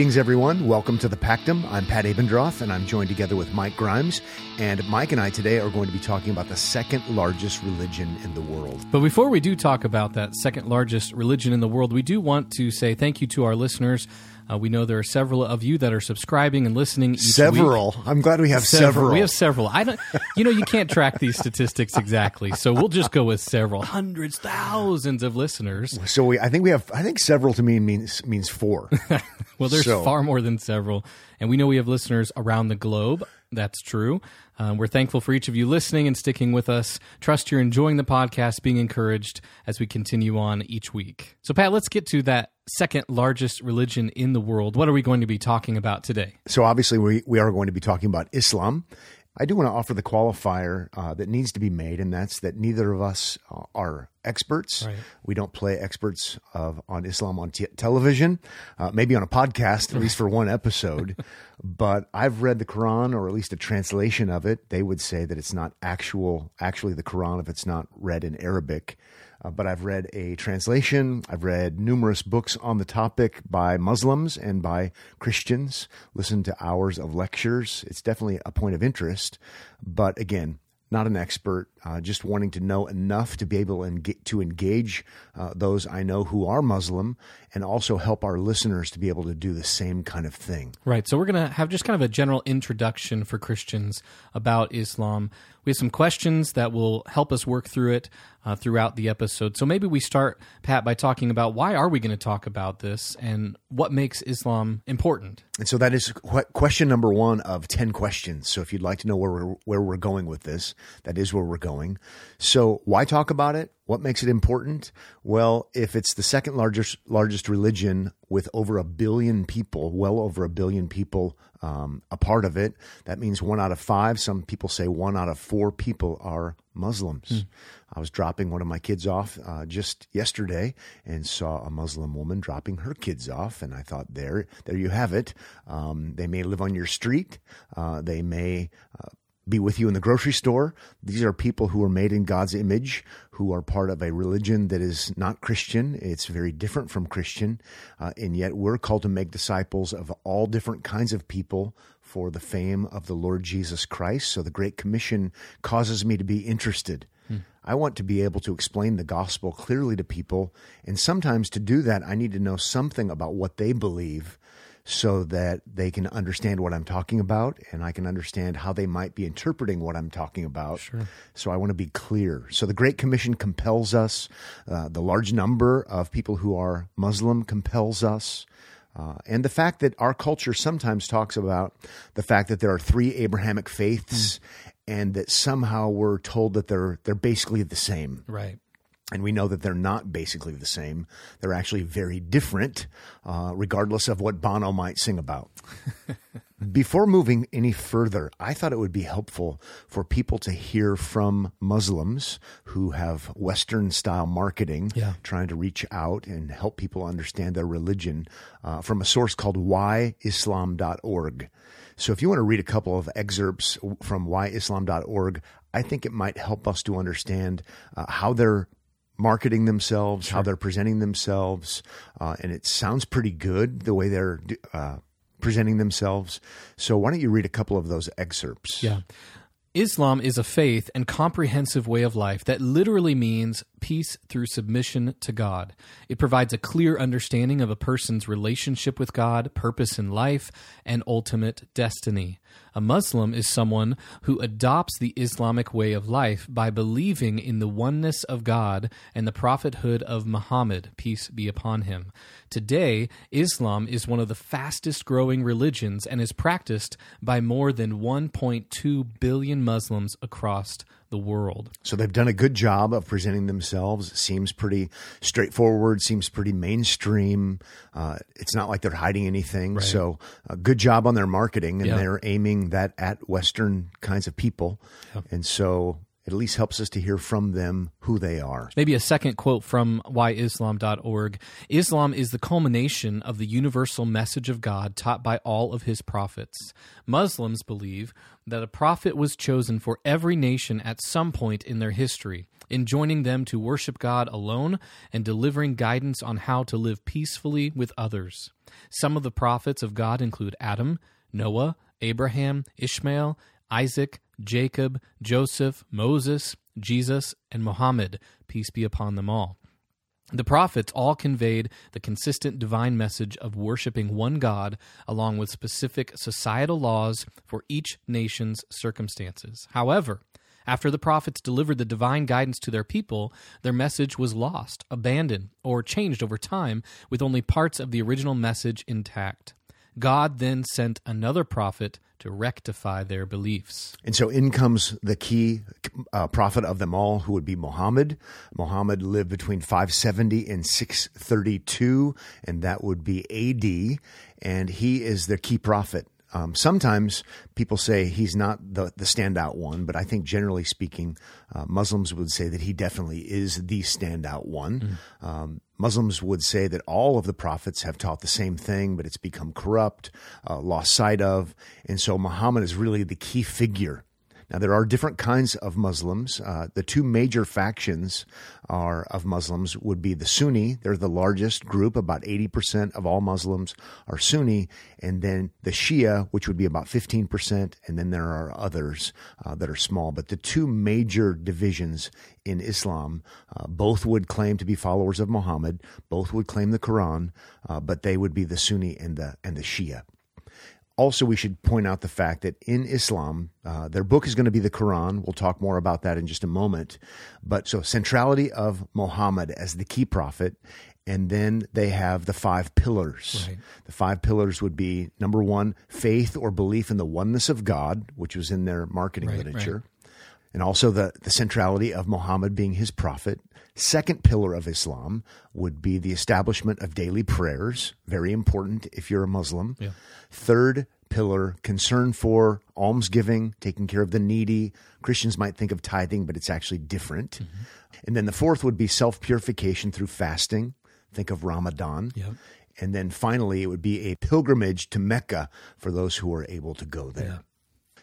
Greetings, everyone. Welcome to the Pactum. I'm Pat Abendroth, and I'm joined together with Mike Grimes. And Mike and I today are going to be talking about the second largest religion in the world. But before we do talk about that second largest religion in the world, we do want to say thank you to our listeners. Uh, we know there are several of you that are subscribing and listening. Each several. Week. I'm glad we have several. several. We have several. I don't. You know, you can't track these statistics exactly, so we'll just go with several, hundreds, thousands of listeners. So we, I think we have. I think several to me means means four. well, there's so. far more than several, and we know we have listeners around the globe. That's true. Um, we're thankful for each of you listening and sticking with us. Trust you're enjoying the podcast, being encouraged as we continue on each week. So, Pat, let's get to that second largest religion in the world. What are we going to be talking about today? So, obviously, we, we are going to be talking about Islam. I do want to offer the qualifier uh, that needs to be made, and that's that neither of us uh, are experts. Right. We don't play experts of on Islam on t- television, uh, maybe on a podcast, at least for one episode. but I've read the Quran, or at least a translation of it. They would say that it's not actual, actually the Quran if it's not read in Arabic. Uh, but I've read a translation. I've read numerous books on the topic by Muslims and by Christians. Listened to hours of lectures. It's definitely a point of interest. But again, not an expert, uh, just wanting to know enough to be able to engage uh, those I know who are Muslim and also help our listeners to be able to do the same kind of thing. Right. So, we're going to have just kind of a general introduction for Christians about Islam. We have some questions that will help us work through it uh, throughout the episode. So maybe we start, Pat, by talking about why are we going to talk about this and what makes Islam important. And so that is question number one of ten questions. So if you'd like to know where we're, where we're going with this, that is where we're going. So why talk about it? What makes it important? Well, if it's the second largest largest religion with over a billion people, well over a billion people um, a part of it, that means one out of five. Some people say one out of four people are Muslims. Hmm. I was dropping one of my kids off uh, just yesterday and saw a Muslim woman dropping her kids off, and I thought, there, there you have it. Um, they may live on your street. Uh, they may uh, be with you in the grocery store. These are people who are made in God's image, who are part of a religion that is not Christian. It's very different from Christian. Uh, and yet we're called to make disciples of all different kinds of people for the fame of the Lord Jesus Christ. So the Great Commission causes me to be interested. I want to be able to explain the gospel clearly to people. And sometimes to do that, I need to know something about what they believe so that they can understand what I'm talking about and I can understand how they might be interpreting what I'm talking about. Sure. So I want to be clear. So the Great Commission compels us, uh, the large number of people who are Muslim compels us. Uh, and the fact that our culture sometimes talks about the fact that there are three Abrahamic faiths, mm. and that somehow we're told that they're they're basically the same. Right and we know that they're not basically the same. They're actually very different, uh, regardless of what Bono might sing about. Before moving any further, I thought it would be helpful for people to hear from Muslims who have Western style marketing, yeah. trying to reach out and help people understand their religion uh, from a source called whyislam.org. So if you want to read a couple of excerpts from whyislam.org, I think it might help us to understand uh, how they're marketing themselves, sure. how they're presenting themselves, uh, and it sounds pretty good the way they're uh, presenting themselves. So why don't you read a couple of those excerpts? Yeah. Islam is a faith and comprehensive way of life that literally means peace through submission to God. It provides a clear understanding of a person's relationship with God, purpose in life, and ultimate destiny. A Muslim is someone who adopts the Islamic way of life by believing in the oneness of God and the prophethood of Muhammad, peace be upon him. Today, Islam is one of the fastest growing religions and is practiced by more than 1.2 billion Muslims across the world. So they've done a good job of presenting themselves. Seems pretty straightforward. Seems pretty mainstream. Uh, it's not like they're hiding anything. Right. So a good job on their marketing, and yeah. they're aiming that at Western kinds of people. Yeah. And so it at least helps us to hear from them who they are. Maybe a second quote from whyislam.org Islam is the culmination of the universal message of God taught by all of his prophets. Muslims believe that a prophet was chosen for every nation at some point in their history. enjoining them to worship God alone and delivering guidance on how to live peacefully with others. Some of the prophets of God include Adam, Noah, Abraham, Ishmael, Isaac, Jacob, Joseph, Moses, Jesus, and Muhammad, peace be upon them all. The prophets all conveyed the consistent divine message of worshiping one God, along with specific societal laws for each nation's circumstances. However, after the prophets delivered the divine guidance to their people, their message was lost, abandoned, or changed over time, with only parts of the original message intact. God then sent another prophet to rectify their beliefs. And so in comes the key uh, prophet of them all, who would be Muhammad. Muhammad lived between 570 and 632, and that would be AD. And he is the key prophet um, sometimes people say he's not the, the standout one, but I think generally speaking, uh, Muslims would say that he definitely is the standout one. Mm. Um, Muslims would say that all of the prophets have taught the same thing, but it's become corrupt, uh, lost sight of. And so Muhammad is really the key figure now, there are different kinds of Muslims. Uh, the two major factions are of Muslims would be the Sunni. They're the largest group. About 80% of all Muslims are Sunni. And then the Shia, which would be about 15%. And then there are others uh, that are small. But the two major divisions in Islam, uh, both would claim to be followers of Muhammad. Both would claim the Quran, uh, but they would be the Sunni and the, and the Shia. Also, we should point out the fact that in Islam, uh, their book is going to be the Quran. We'll talk more about that in just a moment. But so, centrality of Muhammad as the key prophet. And then they have the five pillars. Right. The five pillars would be number one, faith or belief in the oneness of God, which was in their marketing right, literature. And also the, the centrality of Muhammad being his prophet. Second pillar of Islam would be the establishment of daily prayers, very important if you're a Muslim. Yeah. Third pillar, concern for almsgiving, taking care of the needy. Christians might think of tithing, but it's actually different. Mm-hmm. And then the fourth would be self purification through fasting. Think of Ramadan. And then finally, it would be a pilgrimage to Mecca for those who are able to go there. Yeah.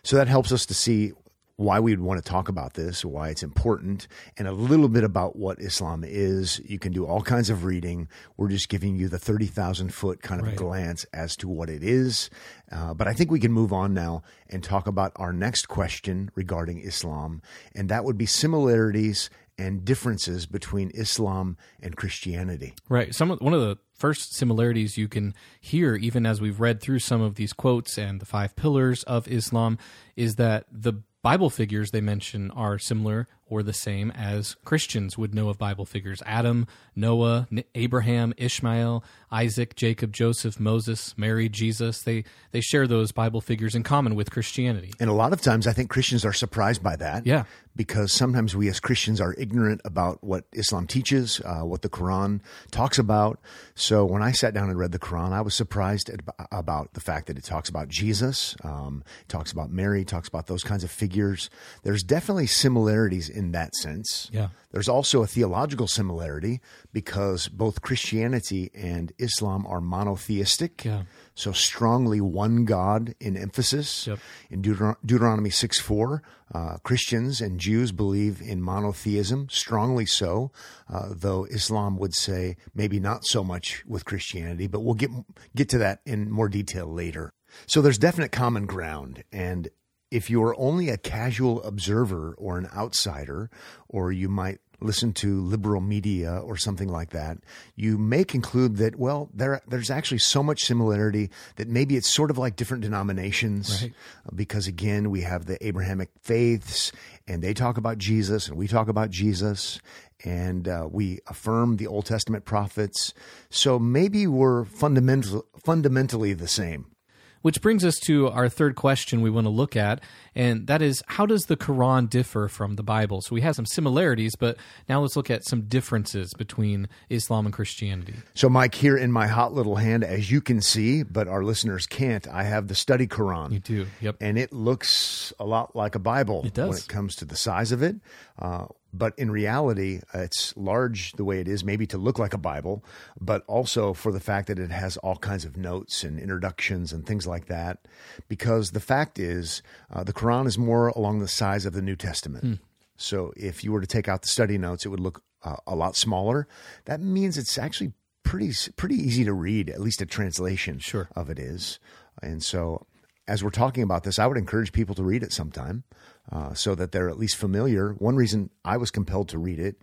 So that helps us to see why we'd want to talk about this, why it's important, and a little bit about what Islam is. You can do all kinds of reading. We're just giving you the 30,000 foot kind of right. glance as to what it is. Uh, but I think we can move on now and talk about our next question regarding Islam, and that would be similarities and differences between Islam and Christianity. Right. Some of, one of the first similarities you can hear, even as we've read through some of these quotes and the five pillars of Islam, is that the Bible figures they mention are similar or the same as Christians would know of Bible figures Adam, Noah, Abraham, Ishmael, Isaac, Jacob, Joseph, Moses, Mary, Jesus. They, they share those Bible figures in common with Christianity. And a lot of times I think Christians are surprised by that. Yeah. Because sometimes we as Christians are ignorant about what Islam teaches, uh, what the Quran talks about. So when I sat down and read the Quran, I was surprised at, about the fact that it talks about Jesus, um, talks about Mary, talks about those kinds of figures. There's definitely similarities in that sense. Yeah. There's also a theological similarity because both Christianity and Islam are monotheistic. Yeah. So strongly one God in emphasis. Yep. In Deuteron- Deuteronomy 6 4, uh, Christians and Jews believe in monotheism, strongly so, uh, though Islam would say maybe not so much with Christianity, but we'll get, get to that in more detail later. So there's definite common ground, and if you're only a casual observer or an outsider, or you might listen to liberal media or something like that, you may conclude that, well, there, there's actually so much similarity that maybe it's sort of like different denominations. Right. Because again, we have the Abrahamic faiths and they talk about Jesus and we talk about Jesus and uh, we affirm the Old Testament prophets. So maybe we're fundamental, fundamentally the same. Which brings us to our third question we want to look at, and that is how does the Quran differ from the Bible? So we have some similarities, but now let's look at some differences between Islam and Christianity. So, Mike, here in my hot little hand, as you can see, but our listeners can't, I have the study Quran. You do, yep. And it looks a lot like a Bible it does. when it comes to the size of it. Uh, but in reality, it's large the way it is, maybe to look like a Bible, but also for the fact that it has all kinds of notes and introductions and things like that. Because the fact is, uh, the Quran is more along the size of the New Testament. Mm. So if you were to take out the study notes, it would look uh, a lot smaller. That means it's actually pretty pretty easy to read. At least a translation Sure. of it is. And so, as we're talking about this, I would encourage people to read it sometime, uh, so that they're at least familiar. One reason I was compelled to read it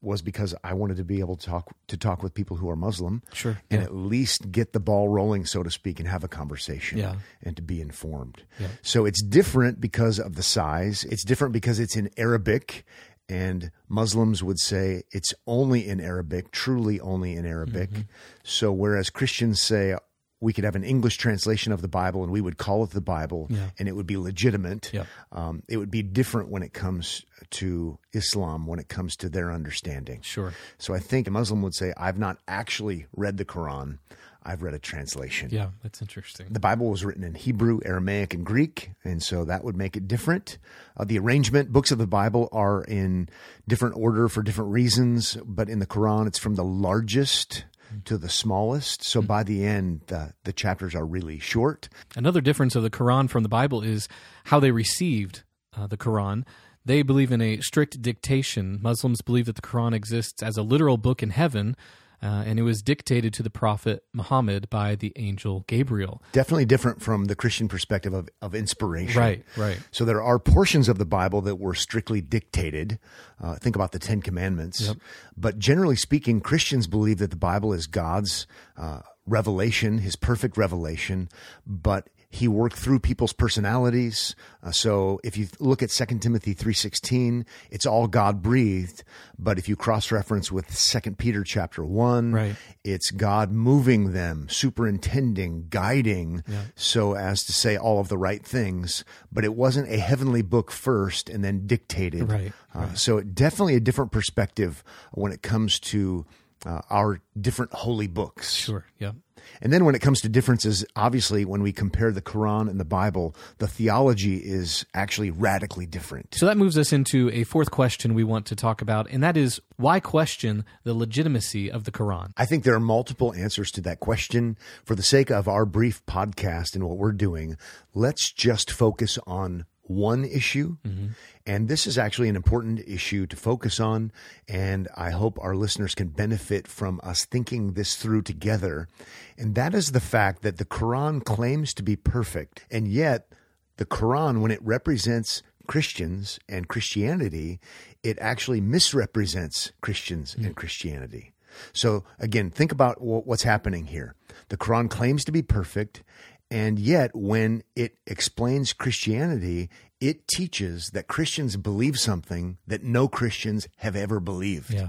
was because I wanted to be able to talk to talk with people who are Muslim, Sure, and yeah. at least get the ball rolling, so to speak, and have a conversation, Yeah. and to be informed. Yeah. So it's different because of the size. It's different because it's in Arabic, and Muslims would say it's only in Arabic, truly only in Arabic. Mm-hmm. So whereas Christians say we could have an English translation of the Bible and we would call it the Bible Yeah. and it would be legitimate, Yep. um, it would be different when it comes to Islam, when it comes to their understanding. Sure. So I think a Muslim would say, I've not actually read the Quran. I've read a translation. Yeah, that's interesting. The Bible was written in Hebrew, Aramaic, and Greek, and so that would make it different. Uh, the arrangement, books of the Bible are in different order for different reasons, but in the Quran, it's from the largest to the smallest. So by the end, the, the chapters are really short. Another difference of the Quran from the Bible is how they received uh, the Quran. They believe in a strict dictation. Muslims believe that the Quran exists as a literal book in heaven, uh, and it was dictated to the Prophet Muhammad by the angel Gabriel. Definitely different from the Christian perspective of, of inspiration. Right, right. So there are portions of the Bible that were strictly dictated. Uh, think about the Ten Commandments. But generally speaking, Christians believe that the Bible is God's uh, revelation, His perfect revelation, but he worked through people's personalities. Uh, so if you look at 2 Timothy 3:16, it's all God breathed, but if you cross reference with 2 Peter chapter 1, Right. it's God moving them, superintending, guiding, so as to say all of the right things. But it wasn't a heavenly book first and then dictated. Right, Uh, so definitely a different perspective when it comes to uh, our different holy books. Sure. Yeah. And then when it comes to differences, obviously, when we compare the Quran and the Bible, the theology is actually radically different. So that moves us into a fourth question we want to talk about, and that is why question the legitimacy of the Quran? I think there are multiple answers to that question. For the sake of our brief podcast and what we're doing, let's just focus on one issue. Mm-hmm. And this is actually an important issue to focus on. And I hope our listeners can benefit from us thinking this through together. And that is the fact that the Quran claims to be perfect. And yet, the Quran, when it represents Christians and Christianity, it actually misrepresents Christians and hmm. Christianity. So again, think about what's happening here. The Quran claims to be perfect, and yet when it explains Christianity, it teaches that Christians believe something that no Christians have ever believed. Yeah.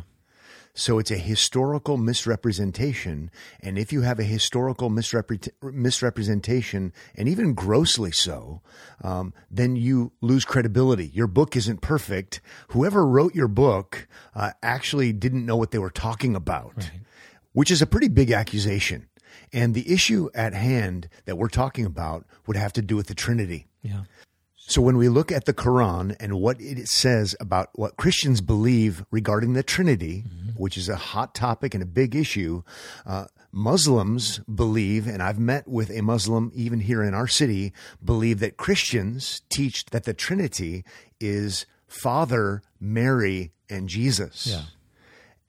So it's a historical misrepresentation. And if you have a historical misrepre- misrepresentation, and even grossly so, um, then you lose credibility. Your book isn't perfect. Whoever wrote your book uh, actually didn't know what they were talking about, which is a pretty big accusation. And the issue at hand that we're talking about would have to do with the Trinity. Yeah. So when we look at the Quran and what it says about what Christians believe regarding the Trinity, which is a hot topic and a big issue, uh, Muslims believe, and I've met with a Muslim even here in our city, believe that Christians teach that the Trinity is Father, Mary, and Jesus. Yeah.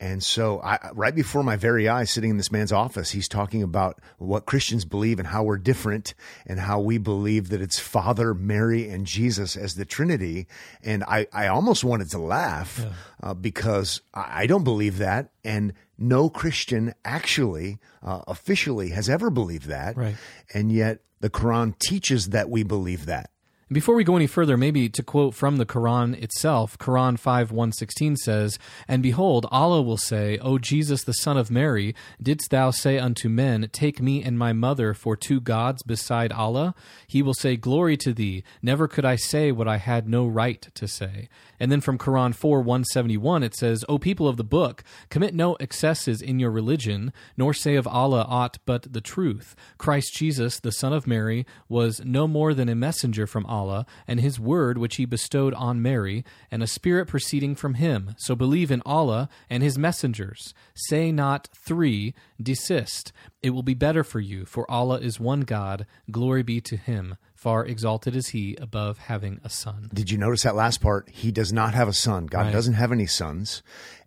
And so, I, right before my very eyes, sitting in this man's office, he's talking about what Christians believe and how we're different, and how we believe that it's Father, Mary, and Jesus as the Trinity. And I, I almost wanted to laugh uh, because I I don't believe that, and no Christian actually, uh, officially, has ever believed that. Right. And yet, the Quran teaches that we believe that. Before we go any further, maybe to quote from the Quran itself, Quran 5 116 says, And behold, Allah will say, O Jesus, the Son of Mary, didst thou say unto men, Take me and my mother for two gods beside Allah? He will say, Glory to thee. Never could I say what I had no right to say. And then from Quran 4 171, it says, O people of the book, commit no excesses in your religion, nor say of Allah aught but the truth. Christ Jesus, the Son of Mary, was no more than a messenger from Allah Allah, and his word which he bestowed on Mary, and a spirit proceeding from him. So believe in Allah and his messengers. Say not three, desist. It will be better for you, for Allah is one God. Glory be to him. Far exalted is he above having a son. Did you notice that last part? He does not have a son. God Right. doesn't have any sons.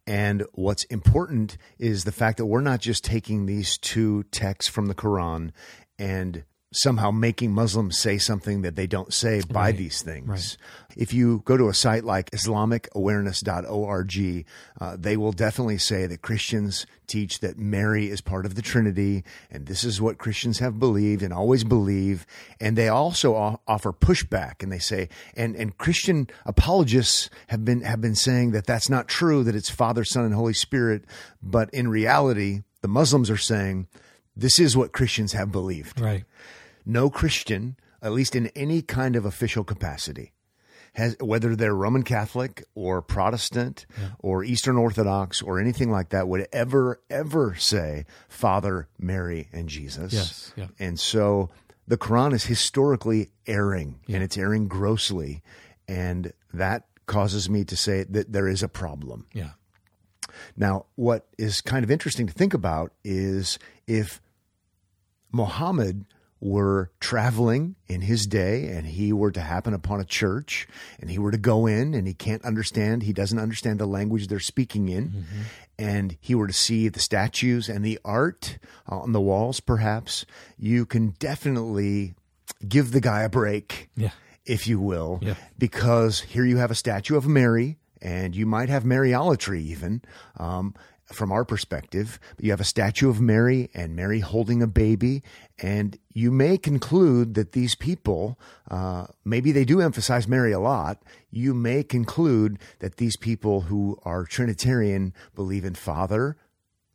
And what's important is the fact that we're not just taking these two texts from the Quran and somehow making Muslims say something that they don't say by these things. If you go to a site like IslamicAwareness.org, uh, they will definitely say that Christians teach that Mary is part of the Trinity, and this is what Christians have believed and always believe. And they also offer pushback, and they say, and and Christian apologists have been have been saying that that's not true, that it's Father, Son, and Holy Spirit. But in reality, the Muslims are saying this is what Christians have believed Right. No Christian, at least in any kind of official capacity, has whether they're Roman Catholic or Protestant or Eastern Orthodox or anything like that, would ever ever say Father, Mary, and Jesus. Yes, yeah. And so the Quran is historically erring, and it's erring grossly, and that causes me to say that there is a problem. Yeah. Now, what is kind of interesting to think about is if Muhammad were traveling in his day and he were to happen upon a church and he were to go in and he can't understand, he doesn't understand the language they're speaking in, and he were to see the statues and the art on the walls, perhaps, you can definitely give the guy a break Yeah. if you will, Yeah. because here you have a statue of Mary, and you might have Mariolatry even. Um, from our perspective, you have a statue of Mary and Mary holding a baby, and you may conclude that these people, uh, maybe they do emphasize Mary a lot. You may conclude that these people who are Trinitarian believe in Father,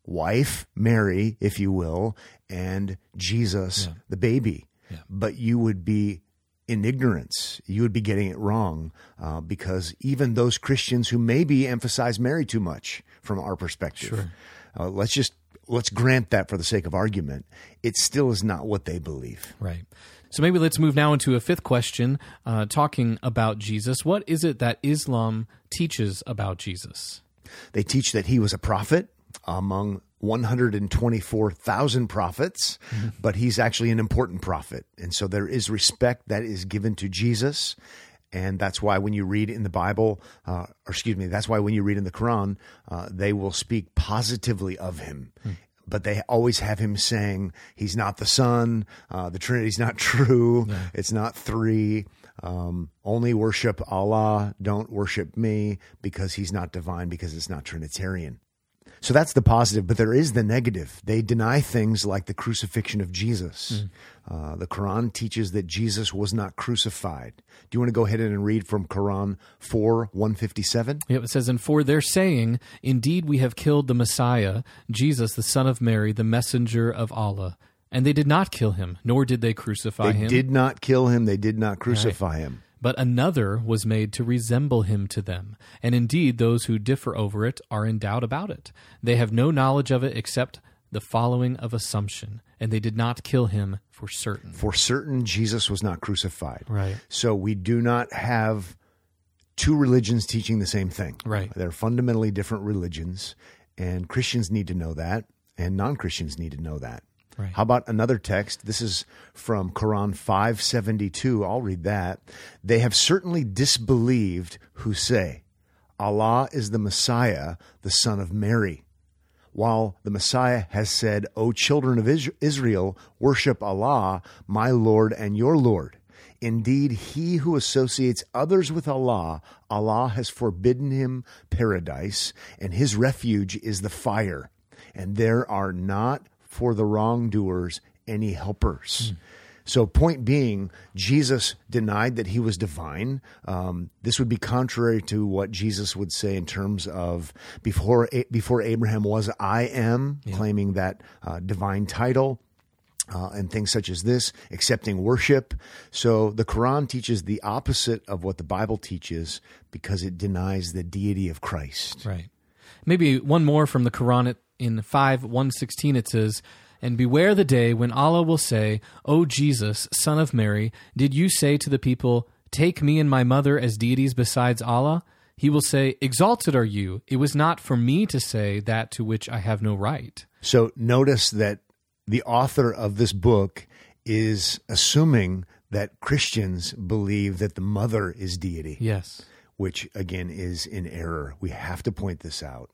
wife, Mary, if you will, and Jesus, the baby. But you would be in ignorance. You would be getting it wrong uh, because even those Christians who maybe emphasize Mary too much from our perspective, uh, let's just let's grant that for the sake of argument, it still is not what they believe. Right. So maybe let's move now into a fifth question, uh, talking about Jesus. What is it that Islam teaches about Jesus? They teach that he was a prophet among 124,000 prophets, but he's actually an important prophet. And so there is respect that is given to Jesus. And that's why when you read in the Bible, uh, or excuse me, that's why when you read in the Quran, uh, they will speak positively of him. But they always have him saying he's not the son, uh, the Trinity's not true, it's not three. Um, only worship Allah, don't worship me because he's not divine, because it's not Trinitarian. So that's the positive, but there is the negative. They deny things like the crucifixion of Jesus. Uh, the Quran teaches that Jesus was not crucified. Do you want to go ahead and read from Quran 4 157? Yep, it says, And for their saying, Indeed, we have killed the Messiah, Jesus, the Son of Mary, the messenger of Allah. And they did not kill him, nor did they crucify They him. They did not kill him, they did not crucify him. But another was made to resemble him to them. And indeed, those who differ over it are in doubt about it. They have no knowledge of it except the following of assumption. And they did not kill him for certain. For certain, Jesus was not crucified. Right. So we do not have two religions teaching the same thing. Right. They're fundamentally different religions, and Christians need to know that, and non Christians need to know that. Right. How about another text? This is from Quran 572. I'll read that. They have certainly disbelieved who say, Allah is the Messiah, the son of Mary. While the Messiah has said, O children of Israel, worship Allah, my Lord and your Lord. Indeed, he who associates others with Allah, Allah has forbidden him paradise, and his refuge is the fire. And there are not for the wrongdoers any helpers. So, point being, Jesus denied that he was divine. Um, this would be contrary to what Jesus would say in terms of before before Abraham was, I am, claiming that uh, divine title. Uh, and things such as this, accepting worship. So the Quran teaches the opposite of what the Bible teaches because it denies the deity of Christ. Right. Maybe one more from the Quran in 5 116 it says, And beware the day when Allah will say, O Jesus, son of Mary, did you say to the people, Take me and my mother as deities besides Allah? He will say, Exalted are you. It was not for me to say that to which I have no right. So notice that the author of this book is assuming that Christians believe that the mother is deity. Yes. Which again is in error. We have to point this out.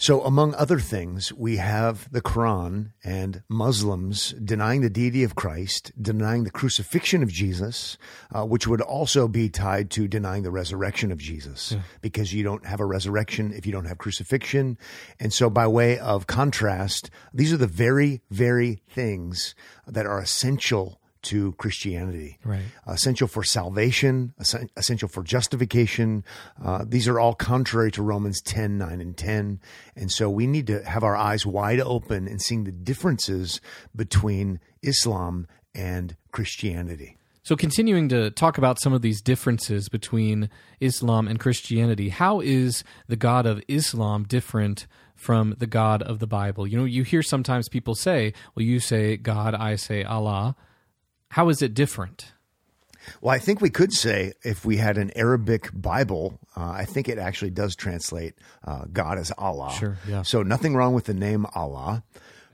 So, among other things, we have the Quran and Muslims denying the deity of Christ, denying the crucifixion of Jesus, uh, which would also be tied to denying the resurrection of Jesus, yeah. because you don't have a resurrection if you don't have crucifixion. And so, by way of contrast, these are the very, very things that are essential to Christianity. Right. Essential for salvation, essential for justification. Uh, these are all contrary to Romans 10, 9, and 10. And so we need to have our eyes wide open and seeing the differences between Islam and Christianity. So, continuing to talk about some of these differences between Islam and Christianity, how is the God of Islam different from the God of the Bible? You know, you hear sometimes people say, well, you say God, I say Allah. How is it different? Well, I think we could say if we had an Arabic Bible, uh, I think it actually does translate uh, God as Allah. Sure, yeah. So nothing wrong with the name Allah,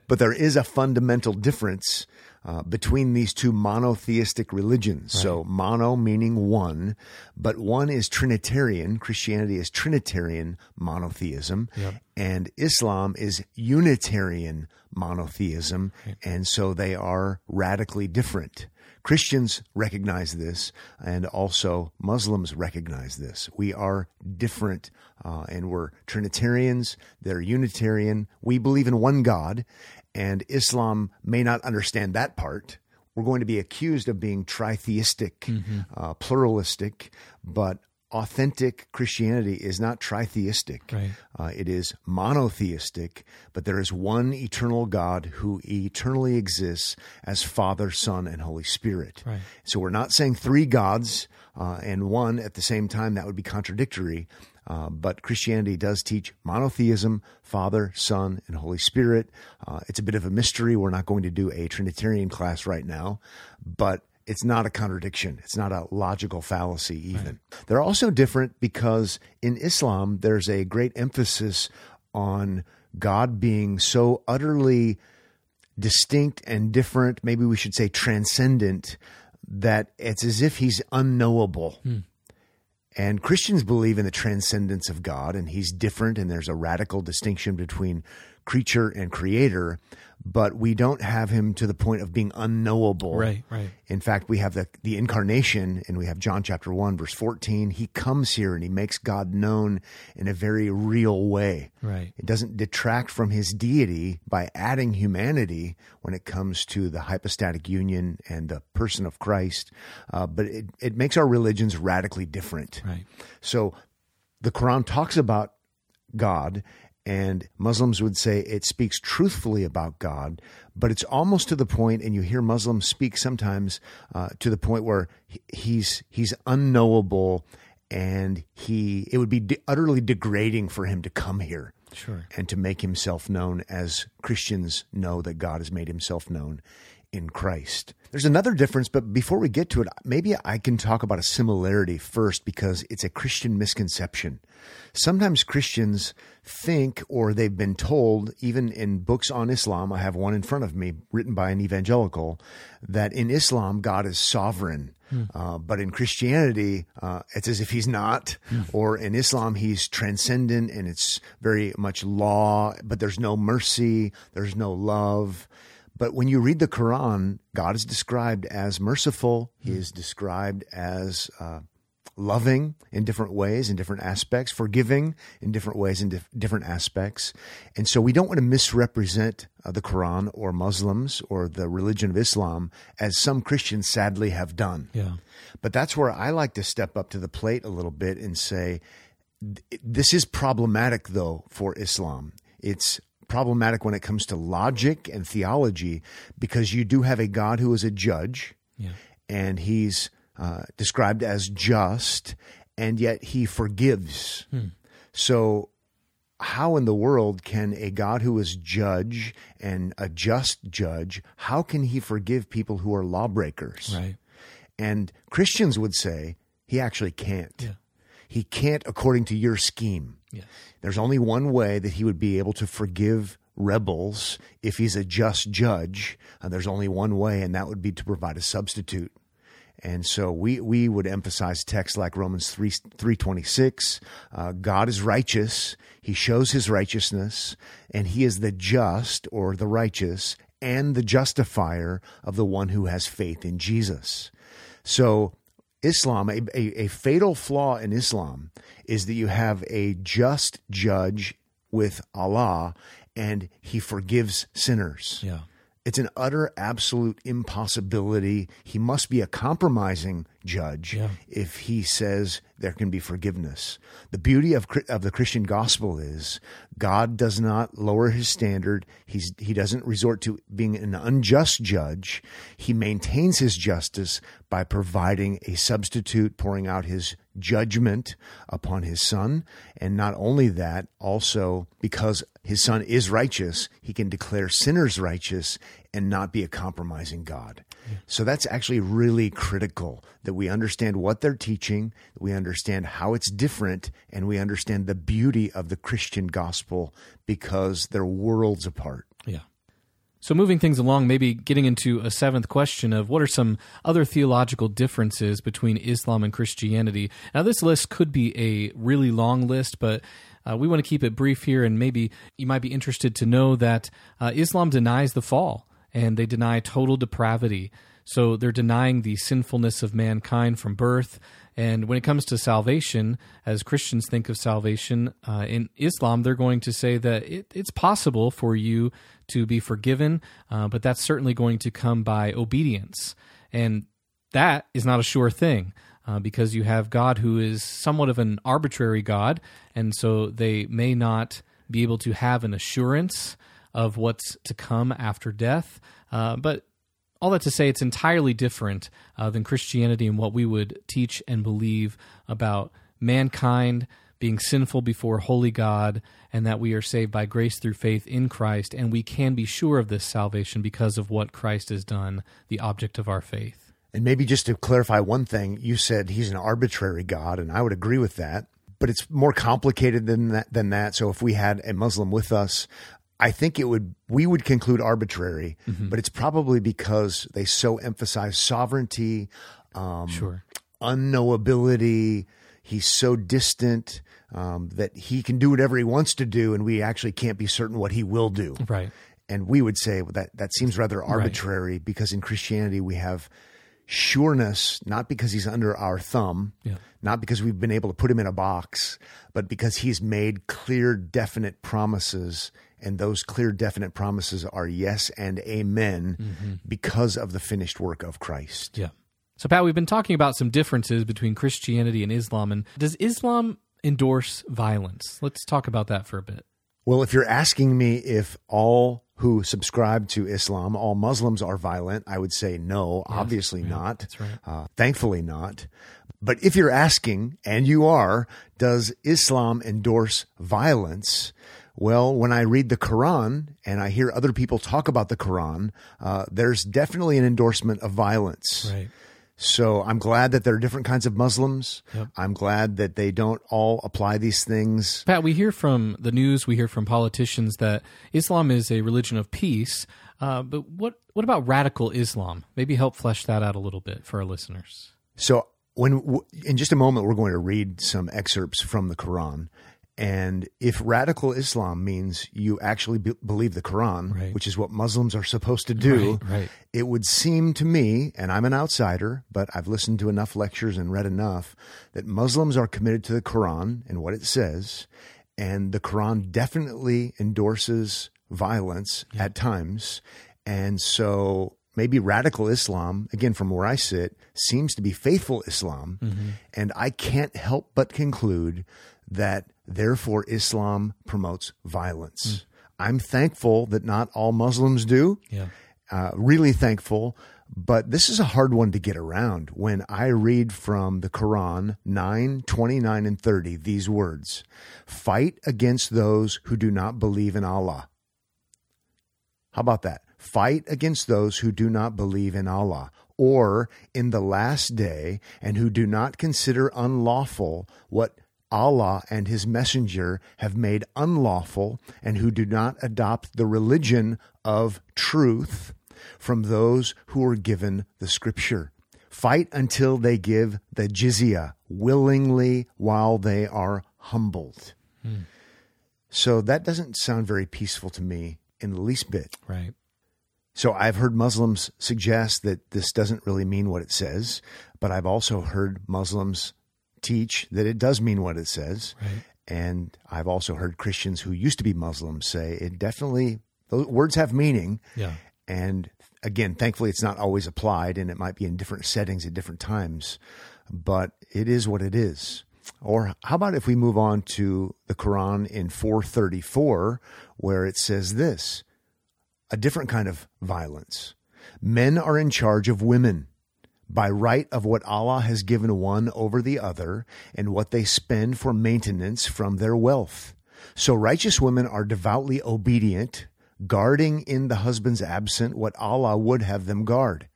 but there is a fundamental difference uh, between these two monotheistic religions. Right. So mono meaning one, but one is Trinitarian. Christianity is Trinitarian monotheism, yep. and Islam is Unitarian monotheism, and so they are radically different. Christians recognize this, and also Muslims recognize this. We are different, uh, and we're Trinitarians, they're Unitarian. We believe in one God, and Islam may not understand that part. We're going to be accused of being tritheistic, mm-hmm. uh, pluralistic, but authentic Christianity is not tritheistic. Right. Uh, it is monotheistic, but there is one eternal God who eternally exists as Father, Son, and Holy Spirit. Right. So we're not saying three gods uh, and one at the same time. That would be contradictory. Uh, but Christianity does teach monotheism, Father, Son, and Holy Spirit. Uh, it's a bit of a mystery. We're not going to do a Trinitarian class right now, but it's not a contradiction. It's not a logical fallacy, even. Right. They're also different because in Islam, there's a great emphasis on God being so utterly distinct and different, maybe we should say transcendent, that it's as if he's unknowable. Hmm. And Christians believe in the transcendence of God, and he's different, and there's a radical distinction between creature and creator but we don't have him to the point of being unknowable. Right, right. In fact, we have the the incarnation, and we have John chapter one, verse fourteen. He comes here and he makes God known in a very real way. Right. It doesn't detract from his deity by adding humanity when it comes to the hypostatic union and the person of Christ, uh, but it it makes our religions radically different. Right. So, the Quran talks about God and Muslims would say it speaks truthfully about God, but it's almost to the point, and you hear Muslims speak sometimes uh, to the point where he's he's unknowable, and he it would be de- utterly degrading for him to come here, sure, and to make himself known as Christians know that God has made Himself known in Christ. There's another difference, but before we get to it, maybe I can talk about a similarity first because it's a Christian misconception. Sometimes Christians think, or they've been told, even in books on Islam, I have one in front of me written by an evangelical, that in Islam, God is sovereign. Hmm. Uh, but in Christianity, uh, it's as if he's not, hmm. or in Islam, he's transcendent and it's very much law, but there's no mercy, there's no love. But when you read the Quran, God is described as merciful. He is described as uh, loving in different ways, in different aspects, forgiving in different ways, in dif- different aspects. And so we don't want to misrepresent uh, the Quran or Muslims or the religion of Islam as some Christians sadly have done. Yeah. But that's where I like to step up to the plate a little bit and say, this is problematic though for Islam. It's problematic when it comes to logic and theology because you do have a God who is a judge yeah. and he's uh, described as just and yet he forgives. Hmm. So, how in the world can a God who is judge and a just judge, how can he forgive people who are lawbreakers? Right. And Christians would say he actually can't. Yeah. He can't according to your scheme. Yeah. There's only one way that he would be able to forgive rebels if he's a just judge. And there's only one way, and that would be to provide a substitute. And so we, we would emphasize texts like Romans 3, 326. Uh, God is righteous. He shows his righteousness and he is the just or the righteous and the justifier of the one who has faith in Jesus. So Islam, a, a, a fatal flaw in Islam is that you have a just judge with Allah and he forgives sinners. Yeah. It's an utter, absolute impossibility. He must be a compromising judge Yeah. if he says there can be forgiveness. The beauty of of the Christian gospel is God does not lower his standard. He's he doesn't resort to being an unjust judge. He maintains his justice by providing a substitute, pouring out his judgment upon his son, and not only that, also because his son is righteous, he can declare sinners righteous and not be a compromising God. So that's actually really critical that we understand what they're teaching, that we understand how it's different, and we understand the beauty of the Christian gospel because they're worlds apart. Yeah. So, moving things along, maybe getting into a seventh question of what are some other theological differences between Islam and Christianity. Now, this list could be a really long list, but uh, we want to keep it brief here, and maybe you might be interested to know that uh, Islam denies the fall and they deny total depravity. So, they're denying the sinfulness of mankind from birth. And when it comes to salvation, as Christians think of salvation, uh, in Islam, they're going to say that it, it's possible for you to be forgiven, uh, but that's certainly going to come by obedience. And that is not a sure thing uh, because you have God who is somewhat of an arbitrary God. And so they may not be able to have an assurance of what's to come after death. Uh, but all that to say, it's entirely different uh, than Christianity and what we would teach and believe about mankind being sinful before holy God, and that we are saved by grace through faith in Christ, and we can be sure of this salvation because of what Christ has done, the object of our faith. And maybe just to clarify one thing, you said he's an arbitrary God, and I would agree with that. But it's more complicated than that. Than that. So if we had a Muslim with us, I think it would we would conclude arbitrary. But it's probably because they so emphasize sovereignty, um, Sure. unknowability. He's so distant um, that he can do whatever he wants to do, and we actually can't be certain what he will do. Right. And we would say well, that that seems rather arbitrary because in Christianity we have sureness, not because he's under our thumb, Yeah. not because we've been able to put him in a box, but because he's made clear, definite promises. And those clear, definite promises are yes and amen because of the finished work of Christ. Yeah. So, Pat, we've been talking about some differences between Christianity and Islam. And does Islam endorse violence? Let's talk about that for a bit. Well, if you're asking me if all who subscribe to Islam, all Muslims are violent, I would say no, obviously not. that's right. Uh, thankfully not. But if you're asking, and you are, does Islam endorse violence? Well, when I read the Quran and I hear other people talk about the Quran, uh, there's definitely an endorsement of violence. Right. So I'm glad that there are different kinds of Muslims. Yep. I'm glad that they don't all apply these things. Pat, we hear from the news, we hear from politicians that Islam is a religion of peace. Uh, but what, what about radical Islam? Maybe help flesh that out a little bit for our listeners. So when w- in just a moment we're going to read some excerpts from the Quran, and if radical Islam means you actually be- believe the Quran, Right. which is what Muslims are supposed to do, Right, right. it would seem to me, and I'm an outsider, but I've listened to enough lectures and read enough that Muslims are committed to the Quran and what it says, and the Quran definitely endorses violence at times, and so maybe radical Islam, again from where I sit, seems to be faithful Islam, mm-hmm. and I can't help but conclude that therefore Islam promotes violence. I'm thankful that not all Muslims do Yeah. uh, really thankful. But this is a hard one to get around. When I read from the Quran 9, 29, and 30, these words fight against those who do not believe in Allah. How about that? Fight against those who do not believe in Allah or in the last day, and who do not consider unlawful what Allah and his messenger have made unlawful, and who do not adopt the religion of truth from those who are given the scripture. Fight until they give the jizya willingly while they are humbled. Hmm. So that doesn't sound very peaceful to me in the least bit. Right. So I've heard Muslims suggest that this doesn't really mean what it says, but I've also heard Muslims teach that it does mean what it says. Right. And I've also heard Christians who used to be Muslims say it definitely, those words have meaning. Yeah. And again, thankfully, it's not always applied and it might be in different settings at different times, but it is what it is. Or how about if we move on to the Quran in 434, where it says this a different kind of violence. Men are in charge of women by right of what Allah has given one over the other and what they spend for maintenance from their wealth. So righteous women are devoutly obedient, guarding in the husband's absent what Allah would have them guard.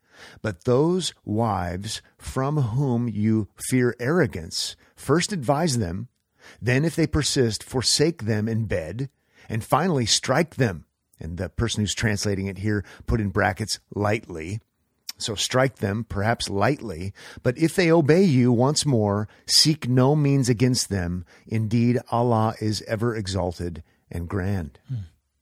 But those wives from whom you fear arrogance, first advise them, then if they persist, forsake them in bed, and finally strike them and the person who's translating it here put in brackets lightly. So strike them, perhaps lightly, but if they obey you once more, seek no means against them. Indeed, Allah is ever exalted and grand. Hmm.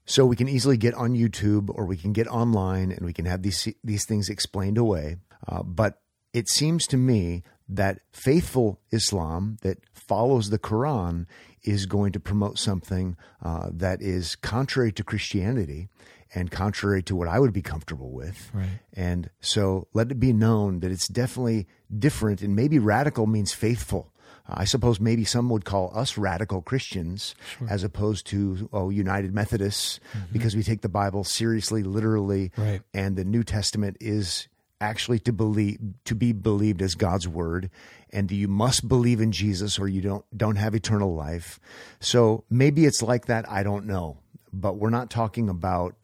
So we can easily get on YouTube or we can get online and we can have these these things explained away. Uh, but it seems to me that faithful Islam that follows the Quran is going to promote something uh, that is contrary to Christianity and contrary to what I would be comfortable with. Right. And so let it be known that it's definitely different and maybe radical means faithful. I suppose maybe some would call us radical Christians sure. as opposed to oh United Methodists mm-hmm. because we take the Bible seriously, literally, right. and the New Testament is actually to believe to be believed as God's word and you must believe in Jesus or you don't don't have eternal life. So maybe it's like that, I don't know. But we're not talking about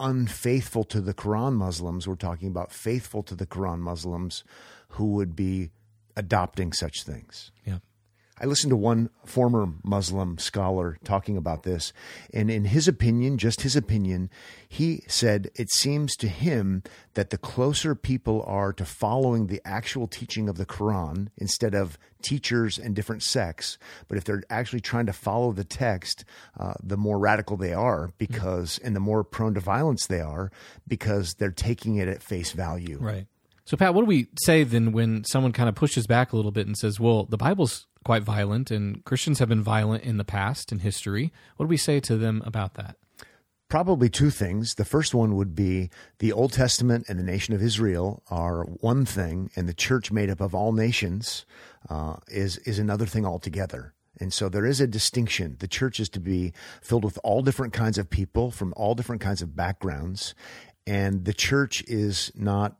unfaithful to the Quran Muslims, we're talking about faithful to the Quran Muslims who would be adopting such things. Yeah. I listened to one former Muslim scholar talking about this, and in his opinion, just his opinion, he said it seems to him that the closer people are to following the actual teaching of the Quran instead of teachers and different sects, but if they're actually trying to follow the text, uh, the more radical they are because, and the more prone to violence they are because they're taking it at face value. Right. So, Pat, what do we say then when someone kind of pushes back a little bit and says, well, the Bible's quite violent and Christians have been violent in the past in history? What do we say to them about that? Probably two things. The first one would be the Old Testament and the nation of Israel are one thing, and the church made up of all nations uh, is is another thing altogether. And so there is a distinction. The church is to be filled with all different kinds of people from all different kinds of backgrounds. And the church is not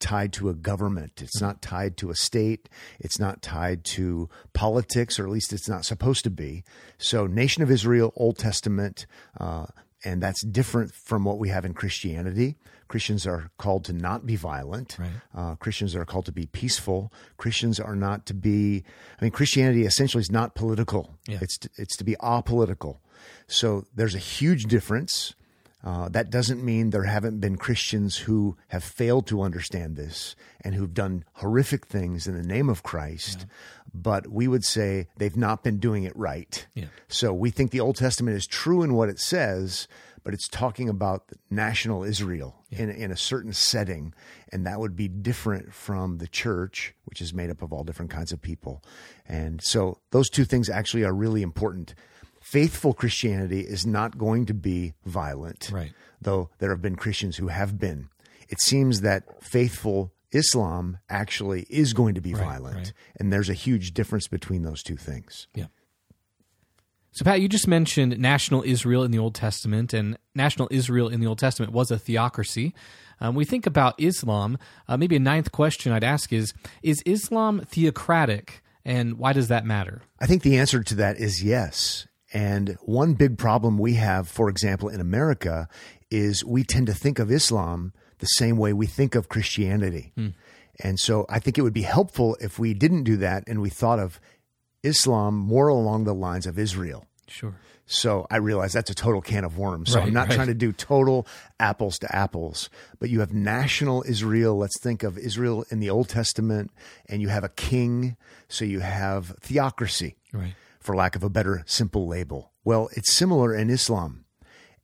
tied to a government. It's not tied to a state. It's not tied to politics, or at least it's not supposed to be. So, Nation of Israel, Old Testament, uh, and that's different from what we have in Christianity. Christians are called to not be violent. Right. Uh, Christians are called to be peaceful. Christians are not to be. I mean, Christianity essentially is not political. Yeah. It's to, it's to be apolitical. So there's a huge difference. Uh, that doesn't mean there haven't been Christians who have failed to understand this and who've done horrific things in the name of Christ, yeah. but we would say they've not been doing it right. Yeah. So we think the Old Testament is true in what it says, but it's talking about national Israel yeah. in, in a certain setting, and that would be different from the church, which is made up of all different kinds of people. And so those two things actually are really important faithful Christianity is not going to be violent, right. though there have been Christians who have been. It seems that faithful Islam actually is going to be right, violent, right. and there's a huge difference between those two things. Yeah. So, Pat, you just mentioned national Israel in the Old Testament, and national Israel in the Old Testament was a theocracy. Um, we think about Islam. Uh, maybe a ninth question I'd ask is Is Islam theocratic, and why does that matter? I think the answer to that is yes. And one big problem we have, for example, in America, is we tend to think of Islam the same way we think of Christianity. Hmm. And so I think it would be helpful if we didn't do that and we thought of Islam more along the lines of Israel. Sure. So I realize that's a total can of worms. So Right, I'm not right. trying to do total apples to apples, but you have national Israel. Let's think of Israel in the Old Testament, and you have a king. So you have theocracy, Right. For lack of a better simple label. Well, it's similar in Islam.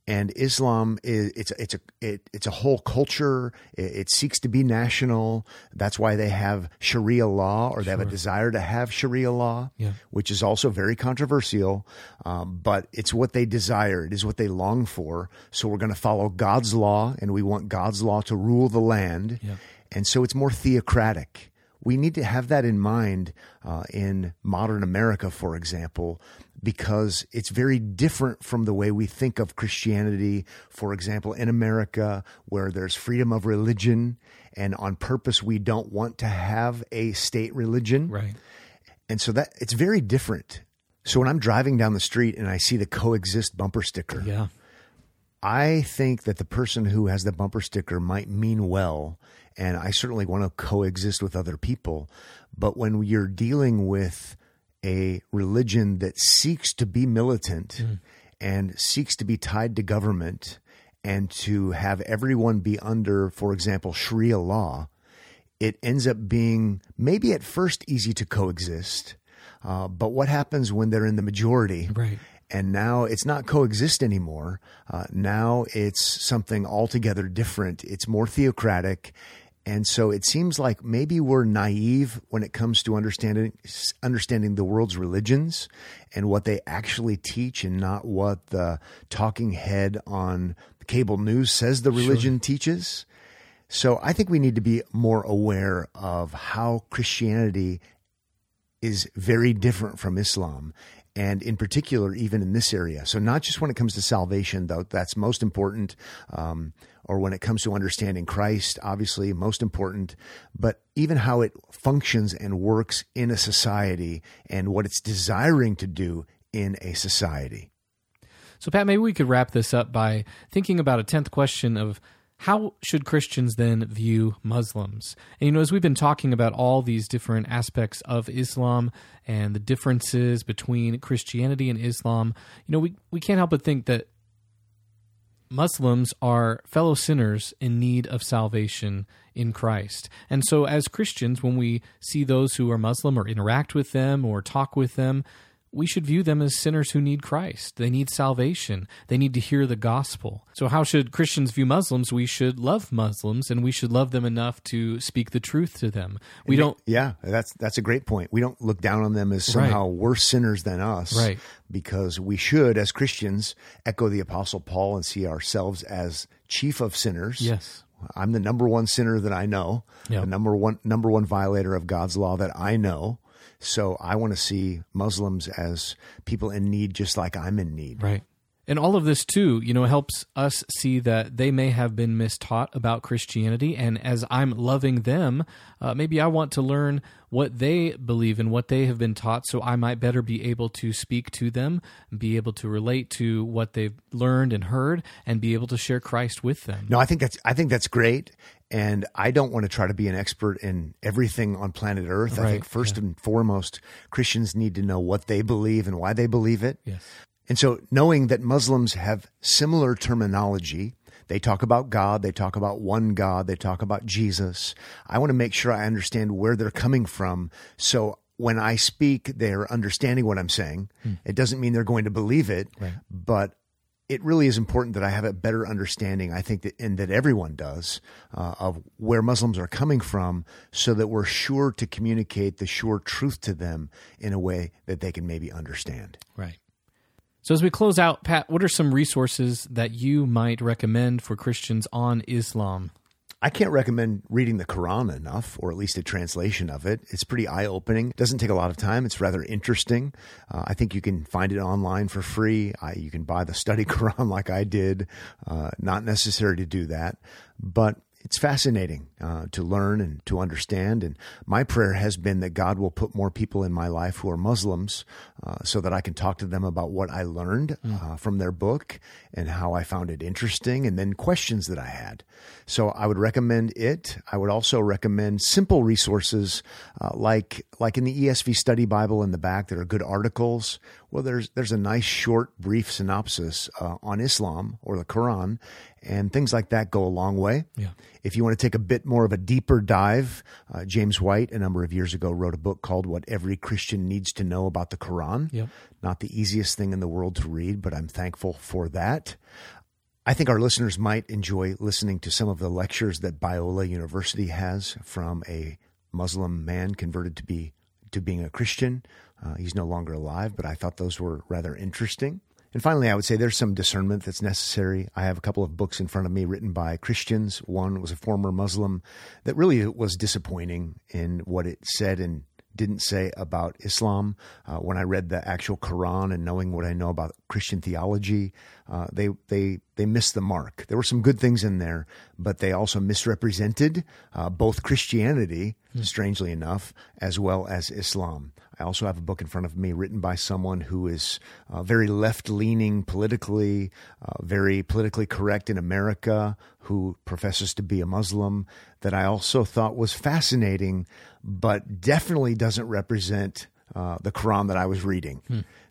And Islam is it's it's a it, it's a whole culture. It, it seeks to be national. That's why they have Sharia law, or they have a desire to have Sharia law Yeah. which is also very controversial, um, but it's what they desire. It is what they long for. So we're going to follow God's law, and we want God's law to rule the land. Yeah. And so it's more theocratic. We need to have that in mind uh, in modern America, for example, because it's very different from the way we think of Christianity. For example, in America, where there's freedom of religion, and on purpose, we don't want to have a state religion. Right. And so that it's very different. So when I'm driving down the street and I see the coexist bumper sticker, Yeah. I think that the person who has the bumper sticker might mean well. And I certainly want to coexist with other people. But when you're dealing with a religion that seeks to be militant and seeks to be tied to government and to have everyone be under, for example, Sharia law, it ends up being maybe at first easy to coexist. Uh, but what happens when they're in the majority? Right. And now it's not coexist anymore. Uh, now it's something altogether different. It's more theocratic. And so it seems like maybe we're naive when it comes to understanding understanding the world's religions and what they actually teach and not what the talking head on cable news says the religion teaches. So I think we need to be more aware of how Christianity is very different from Islam. And in particular, even in this area. So, not just when it comes to salvation, though, that's most important, um, or when it comes to understanding Christ, obviously, most important, but even how it functions and works in a society and what it's desiring to do in a society. So, Pat, maybe we could wrap this up by thinking about a 10th question of how should Christians then view Muslims? And, you know, as we've been talking about all these different aspects of Islam and the differences between Christianity and Islam, you know, we, we can't help but think that Muslims are fellow sinners in need of salvation in Christ. And so, as Christians, when we see those who are Muslim or interact with them or talk with them, we should view them as sinners who need Christ. They need salvation. They need to hear the gospel. So, how should Christians view Muslims? We should love Muslims and we should love them enough to speak the truth to them. We don't. Yeah, that's that's a great point. We don't look down on them as somehow worse sinners than us, Right. Because we should, as Christians, echo the Apostle Paul and see ourselves as chief of sinners. Yes. I'm the number one sinner that I know, Yeah. the number one number one violator of God's law that I know. So I want to see Muslims as people in need, just like I'm in need. Right. And all of this, too, you know, helps us see that they may have been mistaught about Christianity. And as I'm loving them, uh, maybe I want to learn what they believe and what they have been taught so I might better be able to speak to them, be able to relate to what they've learned and heard, and be able to share Christ with them. No, I think that's I think that's great, and I don't want to try to be an expert in everything on planet Earth. I think first and foremost, Christians need to know what they believe and why they believe it. Yes. And so, knowing that Muslims have similar terminology, they talk about God, they talk about one God, they talk about Jesus. I want to make sure I understand where they're coming from. So, when I speak, they're understanding what I'm saying. Hmm. It doesn't mean they're going to believe it, Right. but it really is important that I have a better understanding. I think that, and that everyone does, uh, of where Muslims are coming from, so that we're sure to communicate the sure truth to them in a way that they can maybe understand. Right. So, as we close out, Pat, what are some resources that you might recommend for Christians on Islam? I can't recommend reading the Quran enough, or at least a translation of it. It's pretty eye opening. Doesn't take a lot of time. It's rather interesting. Uh, I think you can find it online for free. I, you can buy the study Quran like I did. Uh, not necessary to do that, but it's fascinating uh, to learn and to understand. And my prayer has been that God will put more people in my life who are Muslims uh, so that I can talk to them about what I learned uh, from their book and how I found it interesting, and then questions that I had. So I would recommend it. I would also recommend simple resources uh, like like in the ESV Study Bible in the back. There are good articles. Well, there's there's a nice short brief synopsis uh, on Islam or the Quran, and things like that go a long way. Yeah. If you want to take a bit more of a deeper dive, uh, James White a number of years ago wrote a book called "What Every Christian Needs to Know About the Quran." Yep. Not the easiest thing in the world to read, but I'm thankful for that. I think our listeners might enjoy listening to some of the lectures that Biola University has from a Muslim man converted to be to being a Christian. Uh, he's no longer alive, but I thought those were rather interesting. And finally, I would say there's some discernment that's necessary. I have a couple of books in front of me written by Christians. One was a former Muslim that really was disappointing in what it said and didn't say about Islam. Uh, when I read the actual Quran and knowing what I know about Christian theology, uh, they they they missed the mark. There were some good things in there, but they also misrepresented uh, both Christianity, strangely enough, as well as Islam. I also have a book in front of me written by someone who is uh, very left leaning politically, uh, very politically correct in America, who professes to be a Muslim, that I also thought was fascinating, but definitely doesn't represent uh, the Quran that I was reading.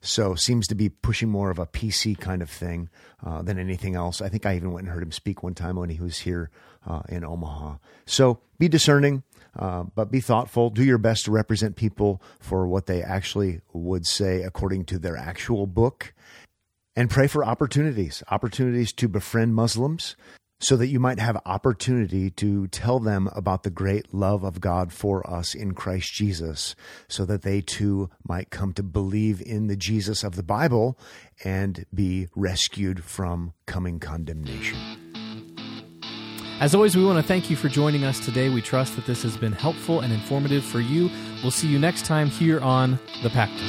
So seems to be pushing more of a PC kind of thing uh, than anything else. I think I even went and heard him speak one time when he was here uh, in Omaha. So be discerning. Uh, but be thoughtful. Do your best to represent people for what they actually would say according to their actual book. And pray for opportunities, opportunities to befriend Muslims so that you might have opportunity to tell them about the great love of God for us in Christ Jesus, so that they too might come to believe in the Jesus of the Bible and be rescued from coming condemnation. As always, we want to thank you for joining us today. We trust that this has been helpful and informative for you. We'll see you next time here on The Pact.